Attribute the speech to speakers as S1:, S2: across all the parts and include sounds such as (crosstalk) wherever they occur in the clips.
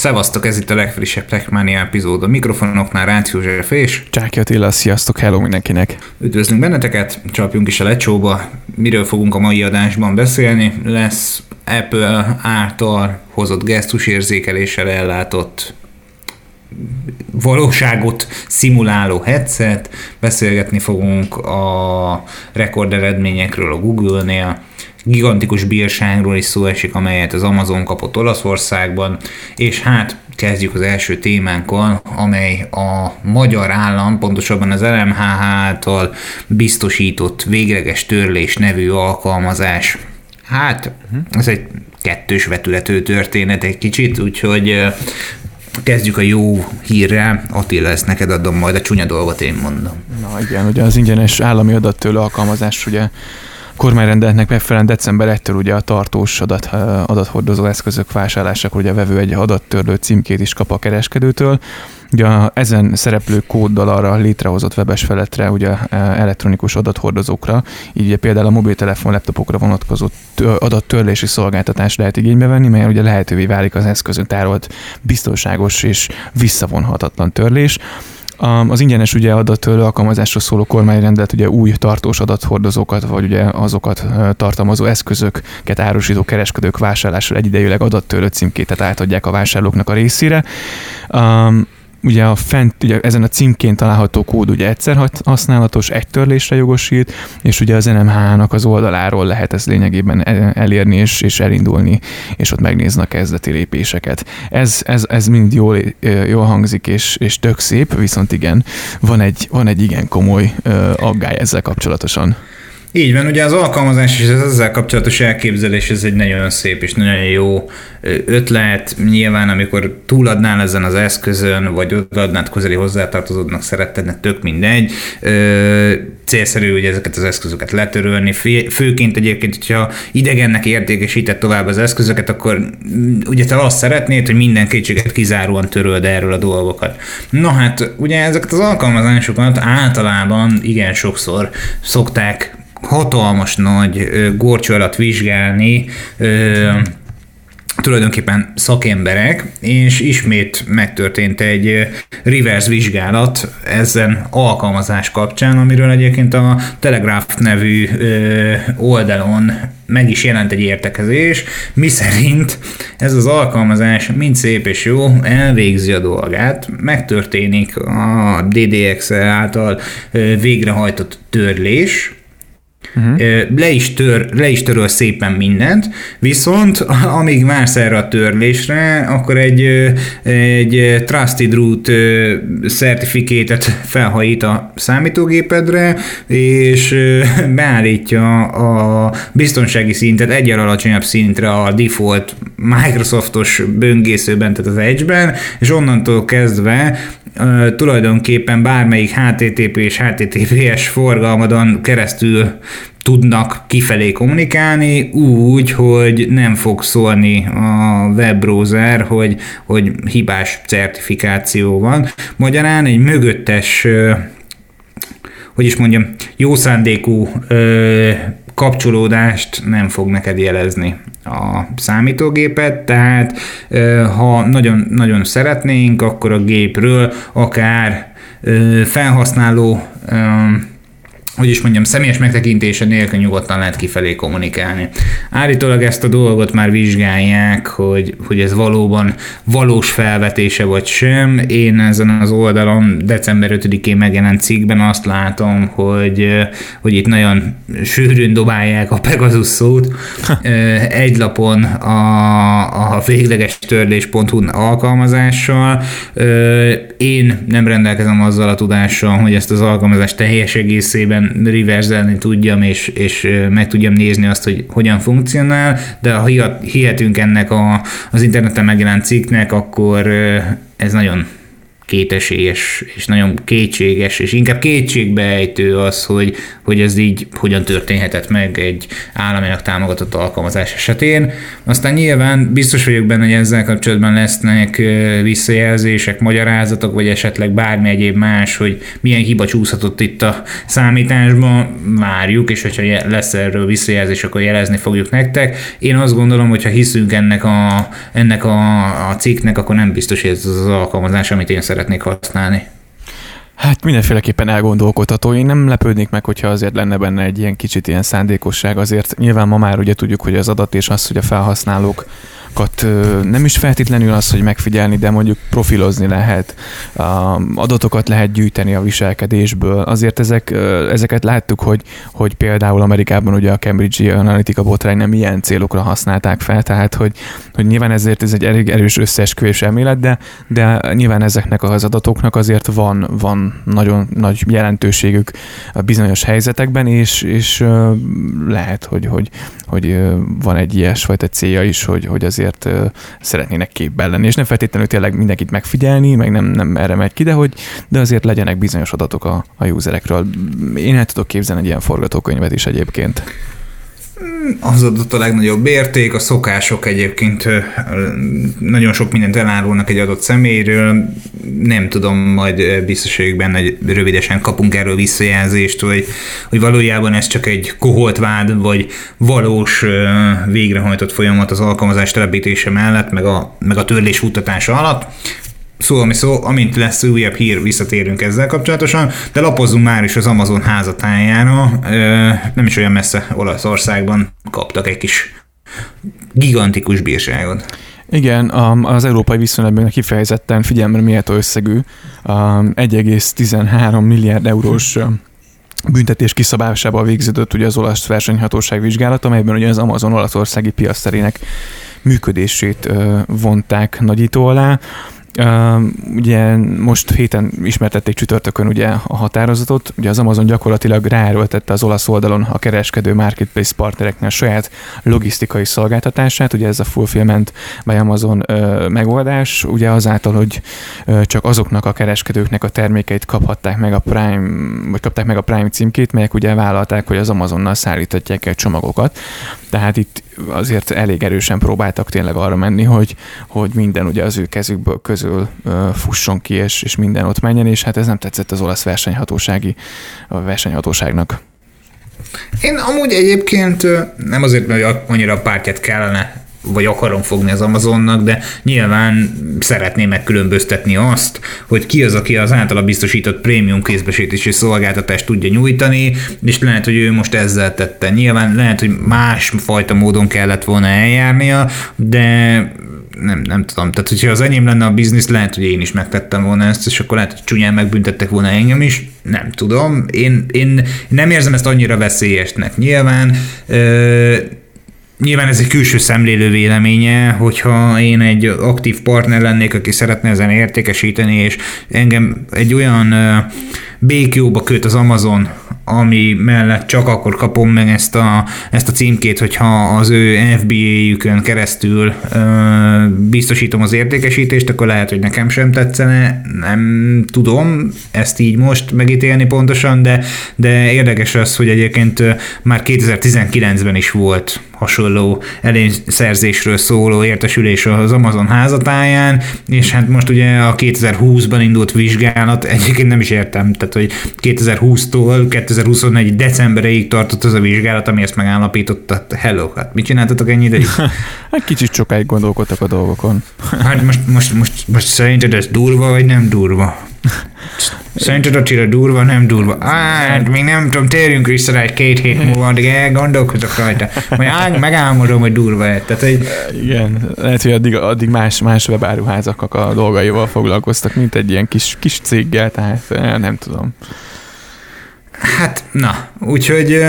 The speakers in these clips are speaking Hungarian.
S1: Szevasztok, ez itt a legfrissebb Techmania epizód. A mikrofonoknál Rácz József és...
S2: Csáki Attila, sziasztok, hello mindenkinek!
S1: Üdvözlünk benneteket, csapjunk is a lecsóba. Miről fogunk a mai adásban beszélni? Lesz Apple által hozott gesztusérzékeléssel ellátott valóságot szimuláló headset, beszélgetni fogunk a rekorderedményekről a Google-nél, gigantikus bírságról is szó esik, amelyet az Amazon kapott Olaszországban, és hát kezdjük az első témánkkal, amely a magyar állam, pontosabban az LMHH által biztosított végleges törlés nevű alkalmazás. Hát, ez egy kettős vetületű történet egy kicsit, úgyhogy kezdjük a jó hírrel. Attila, ezt neked adom, majd a csúnya dolgot én mondom.
S2: Na igen, ugye az ingyenes állami adattől alkalmazás ugye kormányrendeletnek megfelelően december 1-től ugye a tartós adat, adathordozó eszközök vásárlásakor ugye a vevő egy adattörlő címkét is kap a kereskedőtől. Ugye ezen szereplő kóddal arra létrehozott webes feletre, ugye elektronikus adathordozókra, így ugye például a mobiltelefon laptopokra vonatkozó adattörlési szolgáltatást lehet igénybe venni, mert ugye lehetővé válik az eszközön tárolt biztonságos és visszavonhatatlan törlés. Az ingyenes ugye adattörlő alkalmazásra szóló kormányrendelet ugye új tartós adathordozókat, vagy ugye azokat tartalmazó eszközöket árusító kereskedők vásárlásra egyidejűleg adattörlő címkétet átadják a vásárlóknak a részére. Ugye a fent, ugye ezen a címként található kód ugye egyszer használatos, egy törlésre jogosít, és ugye az NMH-nak az oldaláról lehet ezt lényegében e, elérni és, és elindulni, és ott megnézni a kezdeti lépéseket. Ez, ez, ez mind jól, jól hangzik, és, és tök szép, viszont igen, van egy, van egy igen komoly aggály ezzel kapcsolatosan.
S1: Így van, ugye az alkalmazás és az ezzel kapcsolatos elképzelés, ez egy nagyon szép és nagyon jó ötlet. Nyilván, amikor túladnál ezen az eszközön, vagy odaadnád közeli hozzátartozódnak, szeretted, tök mindegy. Célszerű, hogy ezeket az eszközöket letörölni, főként egyébként, hogyha idegennek értékesített tovább az eszközöket, akkor mm, ugye te azt szeretnéd, hogy minden kétséget kizáróan töröld erről a dolgokat. Na hát, ugye ezeket az alkalmazásokat általában igen sokszor szokták hatalmas nagy gorcső alatt vizsgálni tulajdonképpen szakemberek, és ismét megtörtént egy reverse vizsgálat ezen alkalmazás kapcsán, amiről egyébként a Telegraph nevű oldalon meg is jelent egy értekezés, mi szerint ez az alkalmazás mind szép és jó, elvégzi a dolgát, megtörténik a DDX által végrehajtott törlés, Uh-huh. Le, is tör, le is töröl szépen mindent, viszont (laughs) amíg vársz erre a törlésre, akkor egy, egy Trusted Root certifikétet felhajít a számítógépedre, és (laughs) beállítja a biztonsági szintet egyel alacsonyabb szintre a default Microsoftos böngészőben, tehát az Edge-ben, és onnantól kezdve tulajdonképpen bármelyik HTTP és HTTPS forgalmadon keresztül tudnak kifelé kommunikálni úgy, hogy nem fog szólni a webbrowser, hogy, hogy hibás certifikáció van. Magyarán egy mögöttes hogy is mondjam, jó szándékú kapcsolódást nem fog neked jelezni a számítógépet, tehát ha nagyon, nagyon szeretnénk, akkor a gépről akár felhasználó hogy is mondjam, személyes megtekintése nélkül nyugodtan lehet kifelé kommunikálni. Állítólag ezt a dolgot már vizsgálják, hogy, hogy ez valóban valós felvetése vagy sem. Én ezen az oldalon december 5-én megjelent cikkben azt látom, hogy, hogy itt nagyon sűrűn dobálják a Pegasus szót. Egy lapon a, a végleges törlés.hu alkalmazással. Én nem rendelkezem azzal a tudással, hogy ezt az alkalmazást teljes egészében reverselni tudjam, és, és meg tudjam nézni azt, hogy hogyan funkcionál, de ha hihetünk ennek a, az interneten megjelent cikknek, akkor ez nagyon kétesélyes, és nagyon kétséges, és inkább kétségbeejtő az, hogy, hogy ez így hogyan történhetett meg egy államinak támogatott alkalmazás esetén. Aztán nyilván biztos vagyok benne, hogy ezzel kapcsolatban lesznek visszajelzések, magyarázatok, vagy esetleg bármi egyéb más, hogy milyen hiba csúszhatott itt a számításban, várjuk, és hogyha lesz erről visszajelzés, akkor jelezni fogjuk nektek. Én azt gondolom, hogy ha hiszünk ennek a, ennek a, a cikknek, akkor nem biztos, hogy ez az alkalmazás, amit én szeretnék használni.
S2: Hát mindenféleképpen elgondolkodható. Én nem lepődnék meg, hogyha azért lenne benne egy ilyen kicsit ilyen szándékosság. Azért nyilván ma már ugye tudjuk, hogy az adat és az, hogy a felhasználók nem is feltétlenül az, hogy megfigyelni, de mondjuk profilozni lehet, adatokat lehet gyűjteni a viselkedésből. Azért ezek, ezeket láttuk, hogy, hogy például Amerikában ugye a Cambridge Analytica botrány nem ilyen célokra használták fel, tehát hogy, hogy nyilván ezért ez egy elég erős összeesküvés elmélet, de, de nyilván ezeknek az adatoknak azért van, van nagyon nagy jelentőségük bizonyos helyzetekben, és, és lehet, hogy, hogy, hogy van egy ilyesfajta célja is, hogy, hogy az azért szeretnének képben lenni, és nem feltétlenül tényleg mindenkit megfigyelni, meg nem, nem erre megy ki, de, hogy, de azért legyenek bizonyos adatok a, a userekről. Én el tudok képzelni egy ilyen forgatókönyvet is egyébként
S1: az adott a legnagyobb érték, a szokások egyébként nagyon sok mindent elárulnak egy adott személyről, nem tudom, majd biztos vagyok rövidesen kapunk erről visszajelzést, hogy, hogy valójában ez csak egy koholt vád, vagy valós végrehajtott folyamat az alkalmazás telepítése mellett, meg a, meg a törlés futtatása alatt szó, ami szó, amint lesz újabb hír, visszatérünk ezzel kapcsolatosan, de lapozzunk már is az Amazon házatájára, nem is olyan messze Olaszországban kaptak egy kis gigantikus bírságot.
S2: Igen, az európai viszonylatban kifejezetten figyelmre méltó összegű 1,13 milliárd eurós büntetés kiszabásával végződött ugye az olasz versenyhatóság vizsgálat, amelyben ugye az Amazon olaszországi piaszterének működését vonták nagyító alá. Uh, ugye most héten ismertették csütörtökön ugye a határozatot, ugye az Amazon gyakorlatilag ráerőltette az olasz oldalon a kereskedő marketplace partnereknél a saját logisztikai szolgáltatását, ugye ez a fulfillment by Amazon uh, megoldás, ugye azáltal, hogy uh, csak azoknak a kereskedőknek a termékeit kaphatták meg a Prime, vagy kapták meg a Prime címkét, melyek ugye vállalták, hogy az Amazonnal szállítatják el csomagokat. Tehát itt azért elég erősen próbáltak tényleg arra menni, hogy, hogy minden ugye az ő kezükből közül fusson ki, és, és minden ott menjen, és hát ez nem tetszett az olasz versenyhatósági a versenyhatóságnak.
S1: Én amúgy egyébként nem azért, mert annyira a pártját kellene vagy akarom fogni az Amazonnak, de nyilván szeretném megkülönböztetni azt, hogy ki az, aki az általa biztosított prémium kézbesítési szolgáltatást tudja nyújtani, és lehet, hogy ő most ezzel tette. Nyilván lehet, hogy más fajta módon kellett volna eljárnia, de nem, nem tudom. Tehát, hogyha az enyém lenne a biznisz, lehet, hogy én is megtettem volna ezt, és akkor lehet, hogy csúnyán megbüntettek volna engem is. Nem tudom. Én, én nem érzem ezt annyira veszélyesnek. Nyilván ö- Nyilván ez egy külső szemlélő véleménye, hogyha én egy aktív partner lennék, aki szeretne ezen értékesíteni, és engem egy olyan BQ-ba köt az Amazon, ami mellett csak akkor kapom meg ezt a, ezt a címkét, hogyha az ő FBA-jükön keresztül ö, biztosítom az értékesítést, akkor lehet, hogy nekem sem tetszene, nem tudom ezt így most megítélni pontosan, de, de érdekes az, hogy egyébként már 2019-ben is volt hasonló előszerzésről szóló értesülés az Amazon házatáján, és hát most ugye a 2020-ban indult vizsgálat, egyébként nem is értem, tehát hogy 2020-tól 2021 decembereig tartott az a vizsgálat, ami ezt megállapította. Hello, hát mit csináltatok ennyi ideig? (laughs)
S2: hát kicsit sokáig gondolkodtak a dolgokon.
S1: hát most, most, most, most szerinted ez durva, vagy nem durva? (laughs) Szerinted Attila durva, nem durva? Hát, még nem tudom, térjünk vissza rá egy két hét múlva, addig elgondolkozok rajta. Majd áll, megálmodom, hogy durva -e. Tehát, hogy...
S2: Igen, lehet, hogy addig, addig más, más webáruházak a dolgaival foglalkoztak, mint egy ilyen kis, kis céggel, tehát eh, nem tudom.
S1: Hát, na, úgyhogy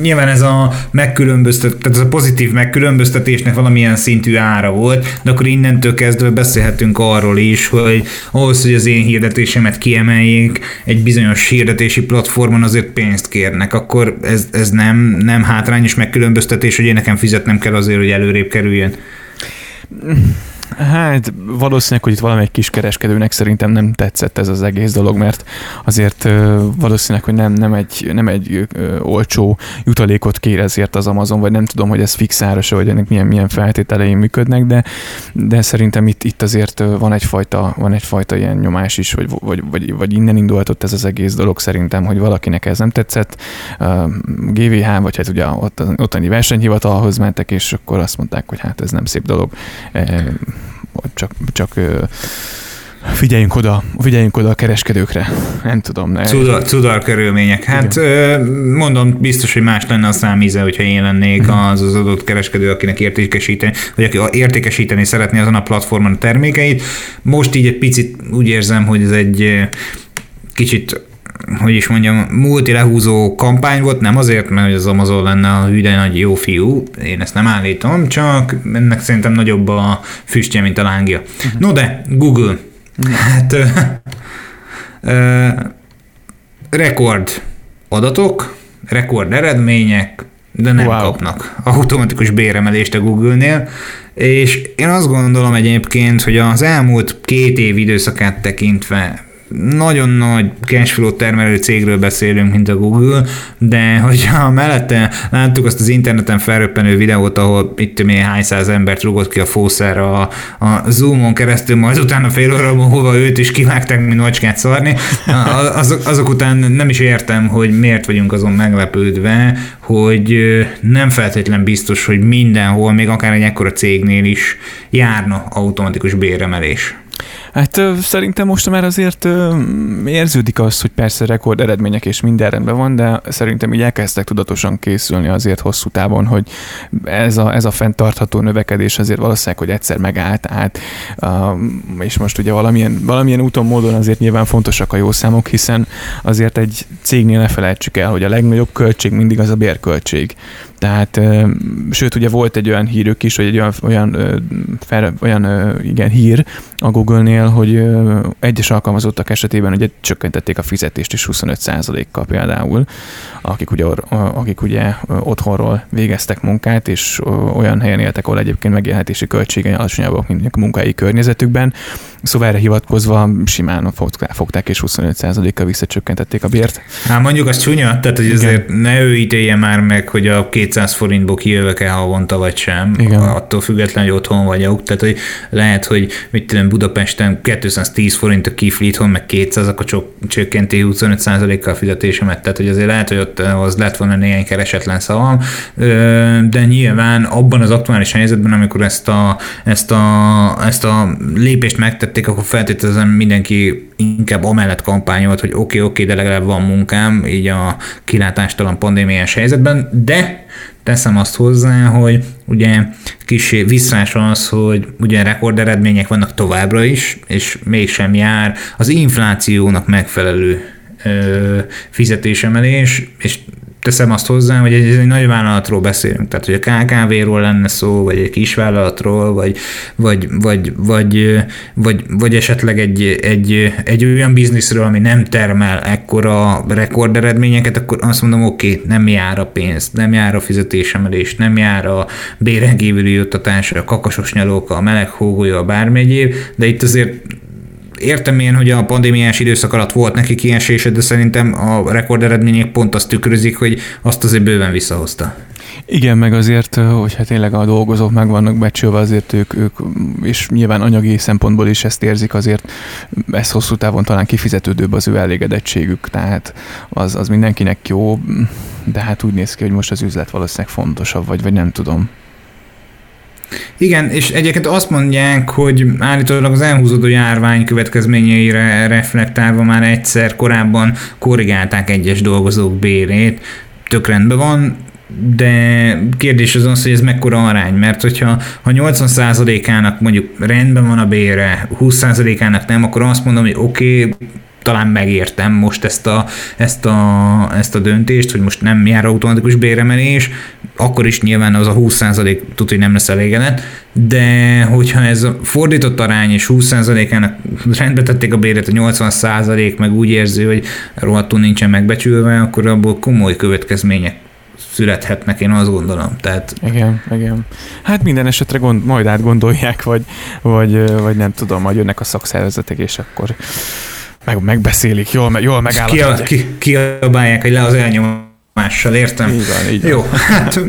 S1: nyilván ez a megkülönböztet, tehát ez a pozitív megkülönböztetésnek valamilyen szintű ára volt, de akkor innentől kezdve beszélhetünk arról is, hogy ahhoz, hogy az én hirdetésemet kiemeljék, egy bizonyos hirdetési platformon azért pénzt kérnek, akkor ez, ez nem, nem hátrányos megkülönböztetés, hogy én nekem fizetnem kell azért, hogy előrébb kerüljön.
S2: Hát valószínűleg, hogy itt valamelyik kiskereskedőnek szerintem nem tetszett ez az egész dolog, mert azért valószínűleg, hogy nem, nem egy, nem egy olcsó jutalékot kér ezért az Amazon, vagy nem tudom, hogy ez fixáros, vagy ennek milyen, milyen feltételei működnek, de, de szerintem itt, itt azért van egyfajta, van egyfajta ilyen nyomás is, vagy, vagy, vagy, vagy innen indulhatott ez az egész dolog szerintem, hogy valakinek ez nem tetszett. GVH, vagy hát ugye ott, ottani versenyhivatalhoz mentek, és akkor azt mondták, hogy hát ez nem szép dolog csak, csak figyeljünk oda, figyeljünk oda a kereskedőkre. Nem tudom. Ne.
S1: Cudar, cudar körülmények. Hát Igen. mondom, biztos, hogy más lenne a számíze, hogyha én lennék Igen. az az adott kereskedő, akinek értékesíteni, vagy aki értékesíteni szeretné azon a platformon a termékeit. Most így egy picit úgy érzem, hogy ez egy kicsit hogy is mondjam, multi lehúzó kampány volt, nem azért, mert az Amazon lenne a hüde nagy jó fiú, én ezt nem állítom, csak ennek szerintem nagyobb a füstje, mint a lángja. No de, Google. Hát ö, ö, rekord adatok, rekord eredmények, de nem wow. kapnak automatikus béremelést a Google-nél, és én azt gondolom egyébként, hogy az elmúlt két év időszakát tekintve nagyon nagy cashflow termelő cégről beszélünk, mint a Google, de hogyha mellette láttuk azt az interneten felröppenő videót, ahol itt még hány száz embert rugott ki a fószerre a, a Zoomon keresztül, majd utána fél óra hova őt is kivágták, mint macskát szarni, azok, azok után nem is értem, hogy miért vagyunk azon meglepődve, hogy nem feltétlen biztos, hogy mindenhol, még akár egy ekkora cégnél is járna automatikus béremelés.
S2: Hát szerintem most már azért érződik az, hogy persze rekord eredmények és minden rendben van, de szerintem így elkezdtek tudatosan készülni azért hosszú távon, hogy ez a, ez a fenntartható növekedés azért valószínűleg, hogy egyszer megállt át, és most ugye valamilyen, valamilyen úton, módon azért nyilván fontosak a jó számok, hiszen azért egy cégnél ne felejtsük el, hogy a legnagyobb költség mindig az a bérköltség. Tehát, sőt, ugye volt egy olyan hírük is, hogy egy olyan, olyan, fel, olyan igen, hír a Google-nél, hogy egyes alkalmazottak esetében ugye csökkentették a fizetést is 25%-kal például, akik ugye, akik ugye otthonról végeztek munkát, és olyan helyen éltek, ahol egyébként megélhetési költségei alacsonyabbak, mint a munkai környezetükben. Szóval erre hivatkozva simán fogták, és 25%-kal visszacsökkentették a bért.
S1: Hát mondjuk az csúnya, tehát hogy azért ne ő ítélje már meg, hogy a 200 forintból kijövök el havonta vagy sem, Igen. attól függetlenül, hogy otthon vagyok. Tehát, hogy lehet, hogy mit tudom, Budapesten 210 forint a kifli itthon, meg 200, akkor csökkenti 25%-kal a fizetésemet. Tehát, hogy azért lehet, hogy ott az lett volna néhány keresetlen szavam, de nyilván abban az aktuális helyzetben, amikor ezt a, ezt a, ezt a lépést megtették, akkor feltételezem mindenki inkább amellett kampányolt, hogy oké, okay, oké, okay, de legalább van munkám, így a kilátástalan pandémiás helyzetben, de teszem azt hozzá, hogy ugye kis visszás az, hogy ugye rekorderedmények vannak továbbra is, és mégsem jár az inflációnak megfelelő fizetésemelés, és teszem azt hozzá, hogy egy, egy nagy vállalatról beszélünk, tehát hogy a KKV-ról lenne szó, vagy egy kisvállalatról, vagy, vagy, vagy, vagy, vagy, vagy esetleg egy, egy, egy olyan bizniszről, ami nem termel ekkora rekorderedményeket, akkor azt mondom, oké, okay, nem jár a pénz, nem jár a fizetésemelés, nem jár a bérengívüli juttatás, a kakasos nyalóka, a meleg hógolya, bármi egyéb, de itt azért értem én, hogy a pandémiás időszak alatt volt neki kiesése, de szerintem a rekorderedmények pont azt tükrözik, hogy azt azért bőven visszahozta.
S2: Igen, meg azért, hogy hát tényleg a dolgozók meg vannak becsülve, azért ők, ők, és nyilván anyagi szempontból is ezt érzik, azért ez hosszú távon talán kifizetődőbb az ő elégedettségük, tehát az, az mindenkinek jó, de hát úgy néz ki, hogy most az üzlet valószínűleg fontosabb, vagy, vagy nem tudom.
S1: Igen, és egyébként azt mondják, hogy állítólag az elhúzódó járvány következményeire reflektálva már egyszer korábban korrigálták egyes dolgozók bérét, tök rendben van, de kérdés az az, hogy ez mekkora arány, mert hogyha ha 80%-ának mondjuk rendben van a bére, 20%-ának nem, akkor azt mondom, hogy oké, okay, talán megértem most ezt a, ezt, a, ezt a döntést, hogy most nem jár automatikus béremelés, akkor is nyilván az a 20% tud, hogy nem lesz elégedett, de hogyha ez a fordított arány és 20%-ának rendbe tették a béret, a 80% meg úgy érzi, hogy rohadtul nincsen megbecsülve, akkor abból komoly következmények születhetnek, én azt gondolom. Tehát...
S2: Igen, igen. Hát minden esetre gond, majd átgondolják, vagy, vagy, vagy nem tudom, majd jönnek a szakszervezetek, és akkor meg, megbeszélik, jól, jól megállapítják.
S1: Ki, ki, kiabálják, hogy le az elnyom mással, értem?
S2: Így van, így van.
S1: Jó, (laughs) hát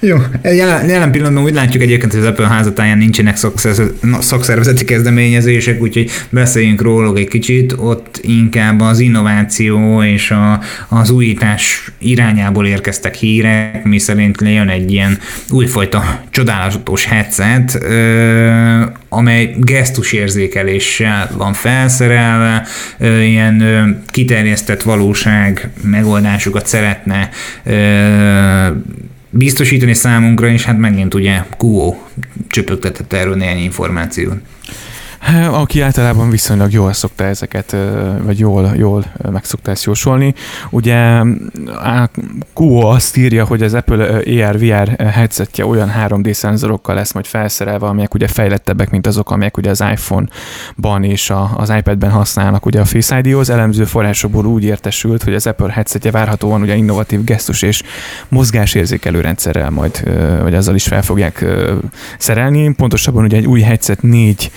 S1: jó. Jelen, jelen pillanatban úgy látjuk egyébként, hogy az Apple házatáján nincsenek szakszervezeti kezdeményezések, úgyhogy beszéljünk róla egy kicsit. Ott inkább az innováció és a, az újítás irányából érkeztek hírek, mi szerint jön egy ilyen újfajta csodálatos headset, amely gesztusérzékeléssel van felszerelve, ilyen kiterjesztett valóság megoldásokat szeretne biztosítani számunkra, és hát megint ugye QO csöpögtetett erről néhány információt.
S2: Aki általában viszonylag jól szokta ezeket, vagy jól, jól meg szokta ezt jósolni. Ugye QO azt írja, hogy az Apple AR-VR headsetje olyan 3D szenzorokkal lesz majd felszerelve, amelyek ugye fejlettebbek, mint azok, amelyek ugye az iPhone-ban és az iPad-ben használnak ugye a Face ID-hoz. Elemző forrásokból úgy értesült, hogy az Apple headsetje várhatóan ugye innovatív gesztus és mozgásérzékelő rendszerrel majd, vagy azzal is fel fogják szerelni. Pontosabban ugye egy új headset négy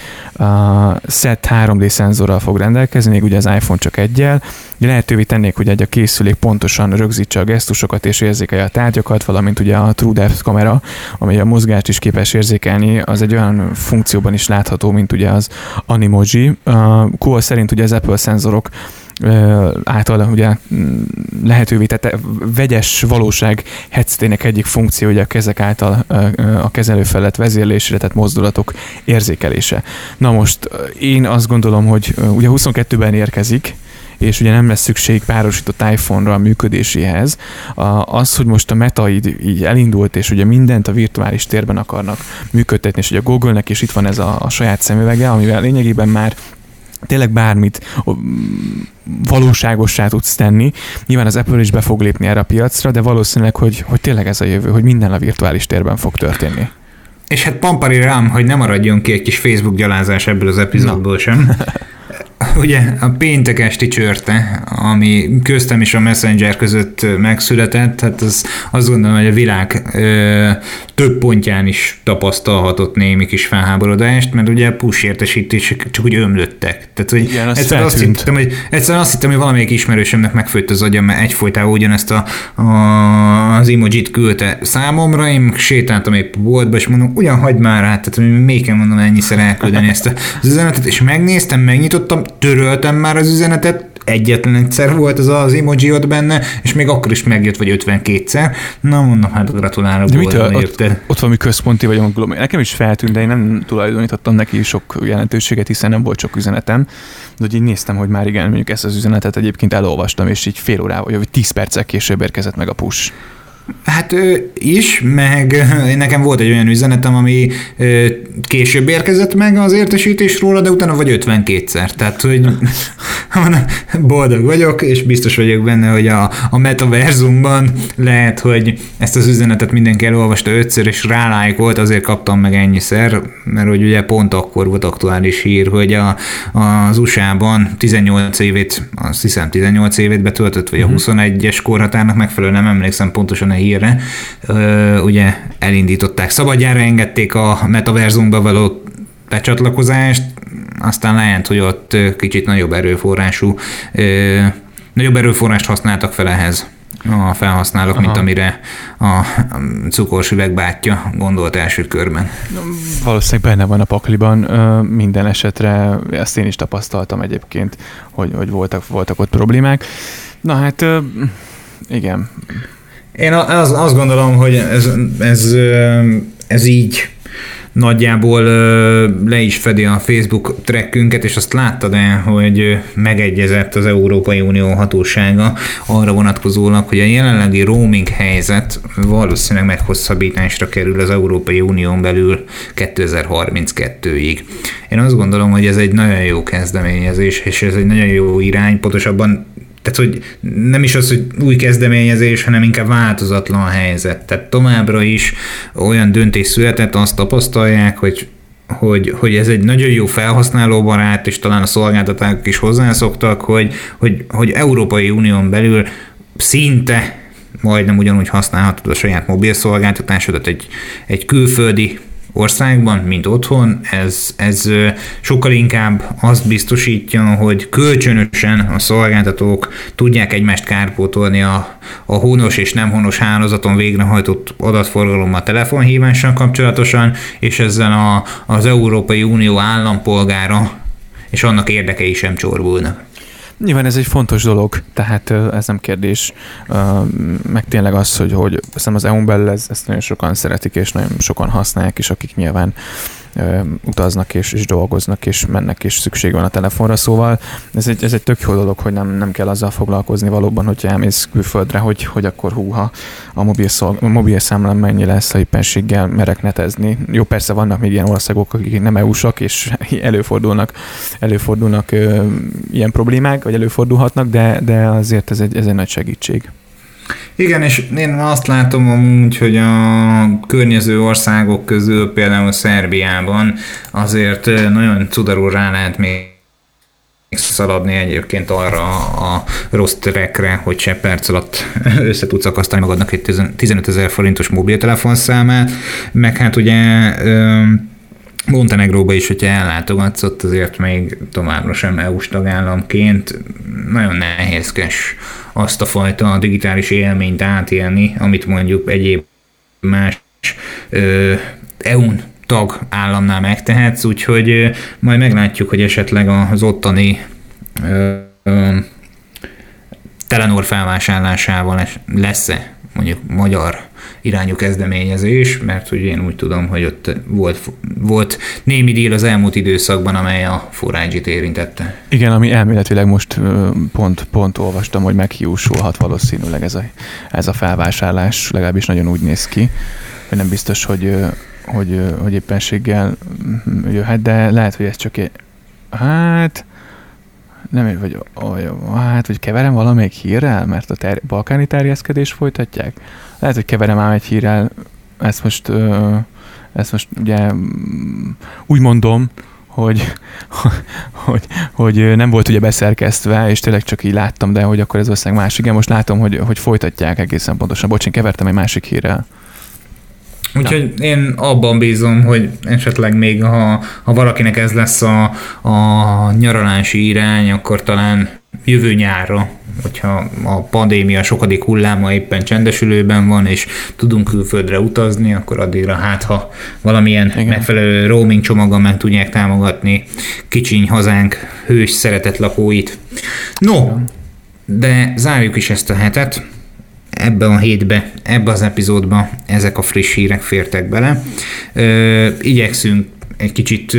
S2: SET 3D szenzorral fog rendelkezni, még ugye az iPhone csak egyel. Lehetővé tennék, hogy egy a készülék pontosan rögzítse a gesztusokat és érzékelje a tárgyakat, valamint ugye a True Depth kamera, amely a mozgást is képes érzékelni, az egy olyan funkcióban is látható, mint ugye az Animoji. Uh, szerint ugye az Apple szenzorok által ugye lehetővé tette vegyes valóság headsetének egyik funkció, hogy a kezek által a kezelő felett vezérlésre, tehát mozdulatok érzékelése. Na most én azt gondolom, hogy ugye 22-ben érkezik, és ugye nem lesz szükség párosított iPhone-ra a működéséhez. Az, hogy most a Meta így, így elindult, és ugye mindent a virtuális térben akarnak működtetni, és ugye a Google-nek is itt van ez a, a saját szemüvege, amivel lényegében már tényleg bármit valóságossá tudsz tenni. Nyilván az Apple is be fog lépni erre a piacra, de valószínűleg, hogy, hogy tényleg ez a jövő, hogy minden a virtuális térben fog történni.
S1: És hát pampari rám, hogy nem maradjon ki egy kis Facebook gyalázás ebből az epizódból Na. sem. (laughs) ugye a péntek esti csörte, ami köztem és a Messenger között megszületett, hát az, azt gondolom, hogy a világ ö, több pontján is tapasztalhatott némi kis felháborodást, mert ugye push értesítések csak úgy ömlöttek. Tehát, hogy Igen, az egyszer azt, hittem, hogy, egyszer azt hittem, hogy valamelyik ismerősömnek megfőtt az agyam, mert egyfolytában ugyanezt a, a, az emojit küldte számomra, én sétáltam épp boltba, és mondom, ugyan hagyd már át, tehát még kell mondom ennyiszer elküldeni ezt az üzenetet, és megnéztem, megnyitottam, töröltem már az üzenetet, egyetlen egyszer volt az az emoji ott benne, és még akkor is megjött, vagy 52-szer. Na mondom, hát gratulálok.
S2: De mitől? Ott, ott valami központi vagy globális. Nekem is feltűnt, de én nem tulajdonítottam neki sok jelentőséget, hiszen nem volt sok üzenetem. De hogy így néztem, hogy már igen, mondjuk ezt az üzenetet egyébként elolvastam, és így fél órával, vagy 10 perccel később érkezett meg a push.
S1: Hát ő is, meg nekem volt egy olyan üzenetem, ami később érkezett meg az értesítés róla, de utána vagy 52-szer. Tehát, hogy (laughs) boldog vagyok, és biztos vagyok benne, hogy a, a metaverzumban lehet, hogy ezt az üzenetet mindenki elolvasta ötször, és rálájkolt, azért kaptam meg ennyiszer, mert hogy ugye pont akkor volt aktuális hír, hogy a, az USA-ban 18 évét, azt hiszem 18 évét betöltött, vagy a 21-es mhm. korhatárnak megfelelően nem emlékszem pontosan hírre, ugye elindították, szabadjára engedték a metaverzumba való becsatlakozást, aztán lehet, hogy ott kicsit nagyobb erőforrású, nagyobb erőforrást használtak fel ehhez a felhasználók, Aha. mint amire a cukorsüveg bátyja gondolt első körben.
S2: Valószínűleg benne van a pakliban. Minden esetre ezt én is tapasztaltam egyébként, hogy, hogy voltak, voltak ott problémák. Na hát igen,
S1: én az, azt gondolom, hogy ez, ez, ez így nagyjából le is fedi a Facebook trekkünket, és azt láttad el, hogy megegyezett az Európai Unió hatósága arra vonatkozólag, hogy a jelenlegi roaming helyzet valószínűleg meghosszabbításra kerül az Európai Unión belül 2032-ig. Én azt gondolom, hogy ez egy nagyon jó kezdeményezés, és ez egy nagyon jó irány, pontosabban tehát, hogy nem is az, hogy új kezdeményezés, hanem inkább változatlan helyzet. Tehát továbbra is olyan döntés született, azt tapasztalják, hogy hogy, hogy ez egy nagyon jó felhasználóbarát, és talán a szolgáltatók is hozzászoktak, hogy, hogy, hogy Európai Unión belül szinte majdnem ugyanúgy használhatod a saját mobil szolgáltatásodat egy, egy külföldi országban, mint otthon, ez, ez sokkal inkább azt biztosítja, hogy kölcsönösen a szolgáltatók tudják egymást kárpótolni a, a honos és nem honos hálózaton végrehajtott adatforgalommal telefonhívással kapcsolatosan, és ezzel a, az Európai Unió állampolgára és annak érdekei sem csorbulnak.
S2: Nyilván ez egy fontos dolog, tehát ez nem kérdés. Meg tényleg az, hogy, hogy az EU-n belül ez, ezt nagyon sokan szeretik, és nagyon sokan használják is, akik nyilván utaznak és, és dolgoznak, és mennek, és szükség van a telefonra, szóval ez egy, ez egy tök jó dolog, hogy nem, nem kell azzal foglalkozni valóban, hogyha elmész külföldre, hogy, hogy akkor húha a mobil, szolg, a mobil számlám mennyi lesz a éppenséggel merek netezni. Jó, persze vannak még ilyen országok, akik nem EU-sak, és (laughs) előfordulnak, előfordulnak ö, ilyen problémák, vagy előfordulhatnak, de, de azért ez egy, ez egy nagy segítség.
S1: Igen, és én azt látom amúgy, hogy a környező országok közül, például Szerbiában azért nagyon cudarul rá lehet még szaladni egyébként arra a rossz terekre, hogy se perc alatt (laughs) össze tudsz akasztani magadnak egy 15 ezer forintos mobiltelefonszámát, meg hát ugye Montenegróba is, hogyha ellátogatsz, ott azért még továbbra sem EU-s tagállamként. Nagyon nehézkes azt a fajta digitális élményt átélni, amit mondjuk egyéb más EU-n tag államnál megtehetsz, úgyhogy majd meglátjuk, hogy esetleg az ottani Telenor felvásárlásával lesz-e mondjuk magyar irányú kezdeményezés, mert hogy én úgy tudom, hogy ott volt, volt némi díl az elmúlt időszakban, amely a 4 érintette.
S2: Igen, ami elméletileg most pont, pont olvastam, hogy meghiúsulhat valószínűleg ez a, ez a felvásárlás, legalábbis nagyon úgy néz ki, hogy nem biztos, hogy, hogy, hogy éppenséggel jöhet, de lehet, hogy ez csak hát nem vagy, hát, hogy keverem valamelyik hírrel, mert a ter- balkáni terjeszkedés folytatják. Lehet, hogy keverem ám egy hírrel, ezt most, ezt most ugye mm, úgy mondom, hogy, (laughs) hogy, hogy nem volt ugye beszerkesztve, és tényleg csak így láttam, de hogy akkor ez valószínűleg más. Igen, most látom, hogy, hogy folytatják egészen pontosan. Bocs, én kevertem egy másik hírrel.
S1: Úgyhogy ja. én abban bízom, hogy esetleg még ha, ha valakinek ez lesz a, a nyaralási irány, akkor talán jövő nyárra, hogyha a pandémia sokadik hulláma éppen csendesülőben van, és tudunk külföldre utazni, akkor addigra hát, ha valamilyen Igen. megfelelő roaming csomaggal meg tudják támogatni kicsiny hazánk hős szeretett lakóit. No, de zárjuk is ezt a hetet ebben a hétbe, ebbe az epizódba ezek a friss hírek fértek bele. Ö, igyekszünk egy kicsit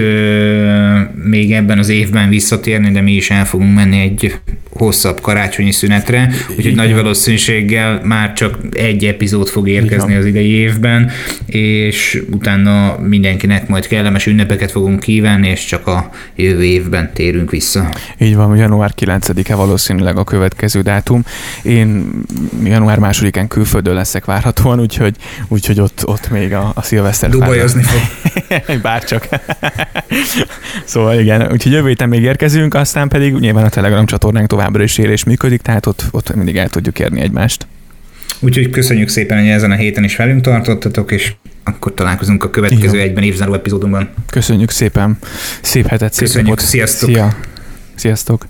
S1: még ebben az évben visszatérni, de mi is el fogunk menni egy hosszabb karácsonyi szünetre, úgyhogy nagy valószínűséggel már csak egy epizód fog érkezni az idei évben, és utána mindenkinek majd kellemes ünnepeket fogunk kívánni, és csak a jövő évben térünk vissza.
S2: Így van, január 9-e valószínűleg a következő dátum. Én január másodikán külföldön leszek várhatóan, úgyhogy, úgyhogy ott, ott még a, a szilveszter
S1: Dubajozni fog. (laughs)
S2: Bárcsak. (laughs) szóval igen, úgyhogy jövő héten még érkezünk, aztán pedig nyilván a Telegram csatornánk tovább továbbra is él és működik, tehát ott, ott mindig el tudjuk érni egymást.
S1: Úgyhogy köszönjük szépen, hogy ezen a héten is velünk tartottatok, és akkor találkozunk a következő Igen. egyben évzáró epizódunkban.
S2: Köszönjük szépen. Szép hetet, szép
S1: Köszönjük, napot. sziasztok.
S2: Szia. Sziasztok.